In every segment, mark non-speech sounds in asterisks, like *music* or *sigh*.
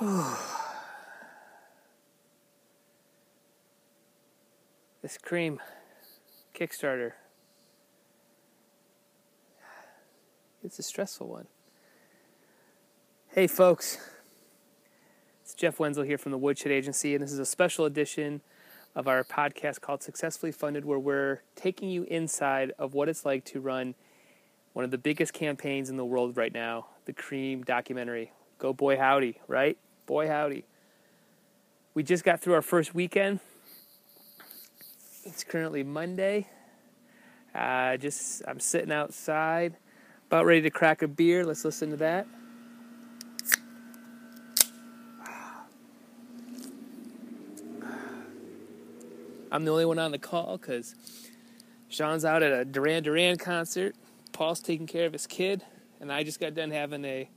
this Creem Kickstarter. It's a stressful one. Hey, folks. It's Jeff Wenzel here from the Woodshed Agency, and this is a special edition of our podcast called Successfully Funded, where we're taking you inside of what it's like to run one of the biggest campaigns in the world right now, the Creem documentary. Go boy howdy, right? Boy howdy. We just got through our first weekend. It's currently Monday. Uh, just I'm sitting outside, about ready to crack a beer. Let's listen to that. I'm the only one on the call because Sean's out at a Duran Duran concert. Paul's taking care of his kid, and I just got done having a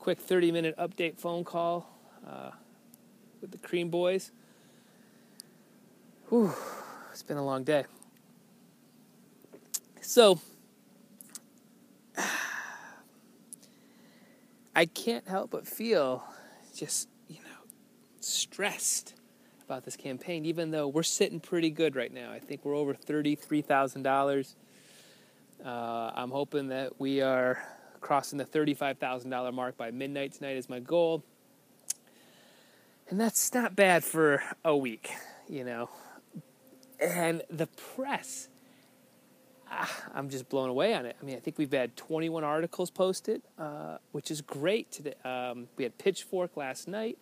quick 30 minute update phone call uh, with the Creem Boys. Whew, it's been a long day. So, *sighs* I can't help but feel just, you know, stressed about this campaign, even though we're sitting pretty good right now. I think we're over $33,000. Uh, I'm hoping that we are crossing the $35,000 mark by midnight tonight is my goal. And that's not bad for a week, you know. And the press, ah, I'm just blown away on it. I mean, I think we've had 21 articles posted, uh, which is great. Today, um, we had Pitchfork last night.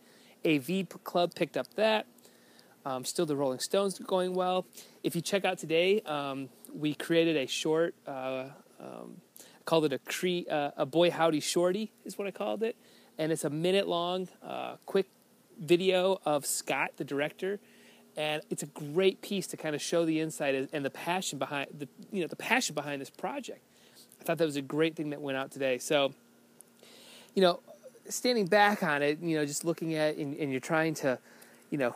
AV Club picked up that. Um, still, the Rolling Stones going well. If you check out today, um, we created a short. Uh, um, called it a cre- uh, a boy howdy shorty is what I called it, and it's a minute long, uh, quick video of Scott, the director, and it's a great piece to kind of show the insight and the passion behind the you know the passion behind this project. I thought that was a great thing that went out today. So, you know, standing back on it, you know, just looking at and, and you're trying to, you know,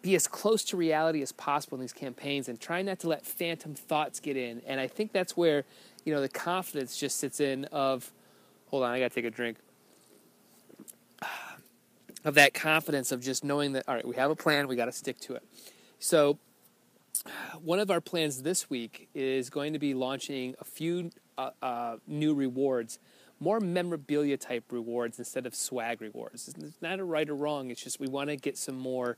be as close to reality as possible in these campaigns and try not to let phantom thoughts get in. And I think that's where, you know, the confidence just sits in of, hold on, I got to take a drink. Of that confidence of just knowing that, all right, we have a plan, we got to stick to it. So, one of our plans this week is going to be launching a few uh, uh, new rewards, more memorabilia type rewards instead of swag rewards. It's not a right or wrong, it's just we want to get some more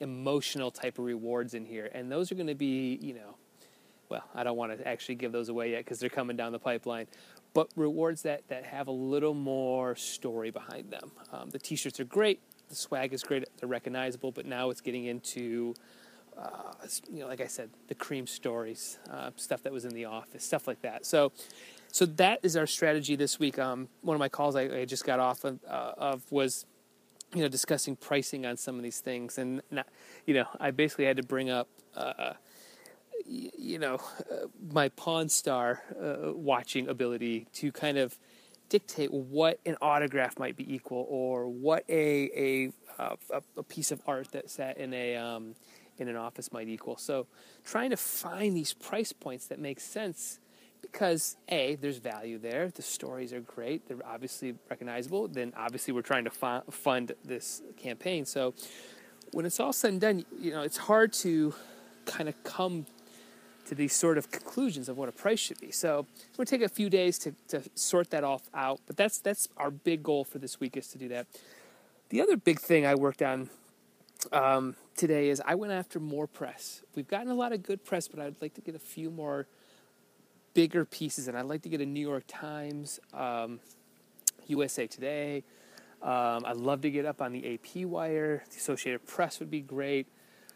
emotional type of rewards in here. And those are going to be, you know, well, I don't want to actually give those away yet because they're coming down the pipeline, but rewards that, that have a little more story behind them. Um, the t shirts are great, the swag is great, they're recognizable, but now it's getting into, uh, you know, like I said, the Creem stories, uh, stuff that was in the office, stuff like that. So, so that is our strategy this week. Um, one of my calls I, I just got off of, uh, of was you know, discussing pricing on some of these things, and not, you know, I basically had to bring up, uh, you know, uh, my Pawn Star uh, watching ability to kind of dictate what an autograph might be equal, or what a a, uh, a piece of art that sat in a um, in an office might equal. So, trying to find these price points that make sense because a there's value there. The stories are great. They're obviously recognizable. Then obviously we're trying to fund this campaign. So when it's all said and done you know it's hard to kind of come to these sort of conclusions of what a price should be so it's going to take a few days to, to sort that all out but that's that's our big goal for this week is to do that the other big thing i worked on um, today is i went after more press we've gotten a lot of good press but i'd like to get a few more bigger pieces, and I'd like to get a New York Times, um, USA Today. Um, I'd love to get up on the AP wire. The Associated Press would be great.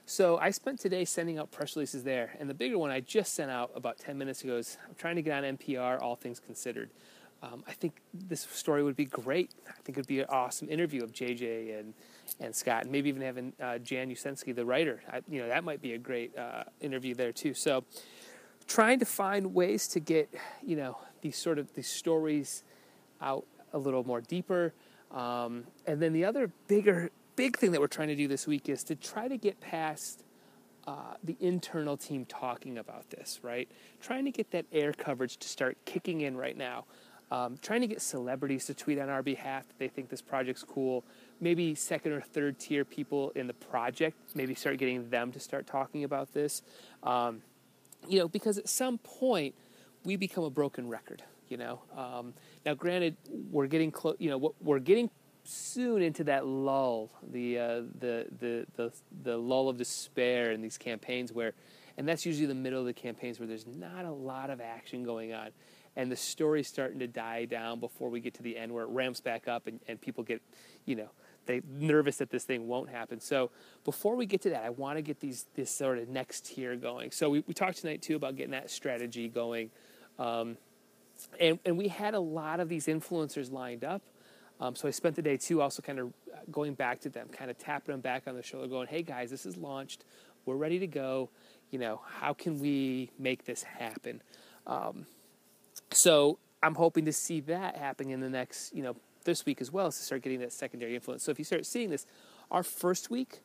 So I spent today sending out press releases there, and the bigger one I just sent out about 10 minutes ago is I'm trying to get on NPR, All Things Considered. Um, I think this story would be great. I think it would be an awesome interview of JJ and, and Scott, and maybe even having uh, Jaan Uhelszki, the writer. I, you know, that might be a great uh, interview there too. So trying to find ways to get you know these sort of these stories out a little more deeper um, and then the other bigger big thing that we're trying to do this week is to try to get past uh, the internal team talking about this right trying to get that air coverage to start kicking in right now Um, trying to get celebrities to tweet on our behalf that they think this project's cool. Maybe second or third tier people in the project, maybe start getting them to start talking about this. Um, you know, because at some point we become a broken record. You know, um, now granted, we're getting close. You know, we're getting soon into that lull, the uh, the the the the lull of despair in these campaigns where, and that's usually the middle of the campaigns where there's not a lot of action going on, and the story's starting to die down before we get to the end where it ramps back up and, and people get, you know, they nervous that this thing won't happen. So before we get to that, I want to get these this sort of next tier going. So we, we talked tonight too about getting that strategy going. Um, and, and we had a lot of these influencers lined up. Um, so I spent the day too, also kind of going back to them, kind of tapping them back on the shoulder, going, "Hey guys, this is launched. We're ready to go. You know, how can we make this happen?" Um, so I'm hoping to see that happening in the next, you know, this week as well, to start getting that secondary influence. So if you start seeing this, our first week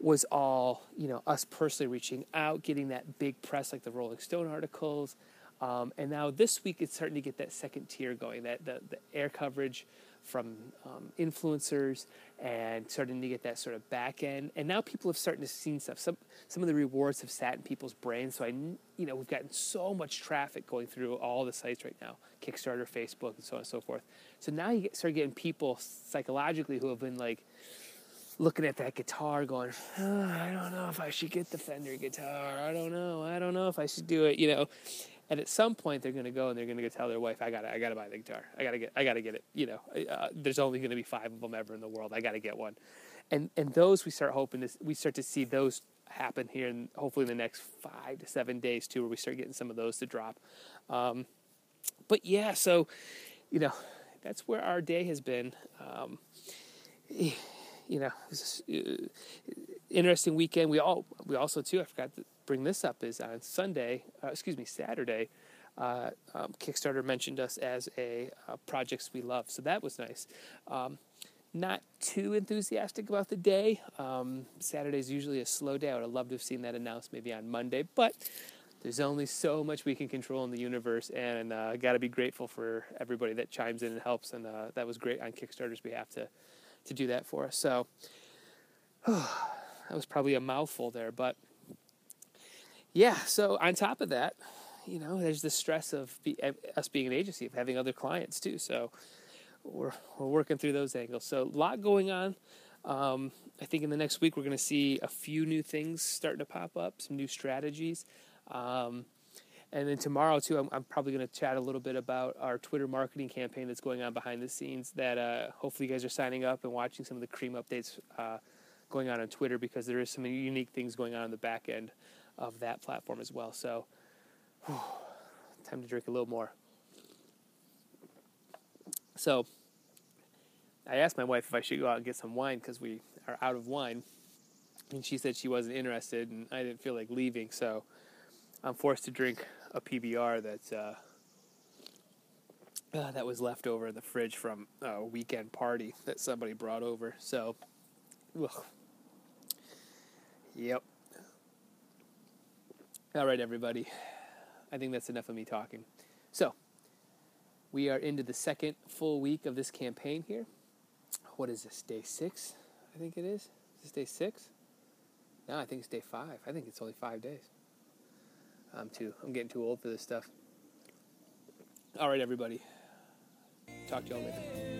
was all, you know, us personally reaching out, getting that big press like the Rolling Stone articles, um, and now this week it's starting to get that second tier going, that the, the air coverage from um, influencers and starting to get that sort of back end. And now people have started to see stuff. Some some of the rewards have sat in people's brains. So I, you know, we've gotten so much traffic going through all the sites right now, Kickstarter, Facebook, and so on and so forth. So now you get, start getting people psychologically who have been like looking at that guitar, going, oh, I don't know if I should get the Fender guitar. I don't know. I don't know if I should do it. You know, and at some point they're going to go and they're going to tell their wife, "I got I got to buy the guitar. I got to get, I got to get it." You know, uh, there's only going to be five of them ever in the world. I got to get one, and and those we start hoping to, we start to see those happen here, and hopefully in the next five to seven days too, where we start getting some of those to drop. Um, but yeah, so you know, that's where our day has been. Um, you know, uh, interesting weekend. We all we also too. I forgot to bring this up. Is on Sunday, uh, excuse me, Saturday. Uh, um, Kickstarter mentioned us as a uh, projects we love, so that was nice. Um, not too enthusiastic about the day. Um, Saturday is usually a slow day. I would have loved to have seen that announced maybe on Monday, but there's only so much we can control in the universe, and uh, got to be grateful for everybody that chimes in and helps. And uh, that was great on Kickstarter's behalf to to do that for us. So oh, *sighs* that was probably a mouthful there, but yeah. So on top of that, you know, there's the stress of be, us being an agency of having other clients too. So we're we're working through those angles. So a lot going on. Um, I think in the next week we're going to see a few new things starting to pop up, some new strategies. Um, and then tomorrow too, I'm, I'm probably going to chat a little bit about our Twitter marketing campaign that's going on behind the scenes. That uh, hopefully you guys are signing up and watching some of the Creem updates uh, going on on Twitter because there is some unique things going on in the back end of that platform as well. So, whew, time to drink a little more. So, I asked my wife if I should go out and get some wine because we are out of wine, and she said she wasn't interested, and I didn't feel like leaving, so I'm forced to drink a PBR that uh, uh, that was left over in the fridge from a weekend party that somebody brought over. So, ugh. yep. All right, everybody. I think that's enough of me talking. So, we are into the second full week of this campaign here. What is this, day six? I think it is. Is this day six? No, I think it's day five. I think it's only five days. I'm too. I'm getting too old for this stuff. All right, everybody. Talk to y'all later.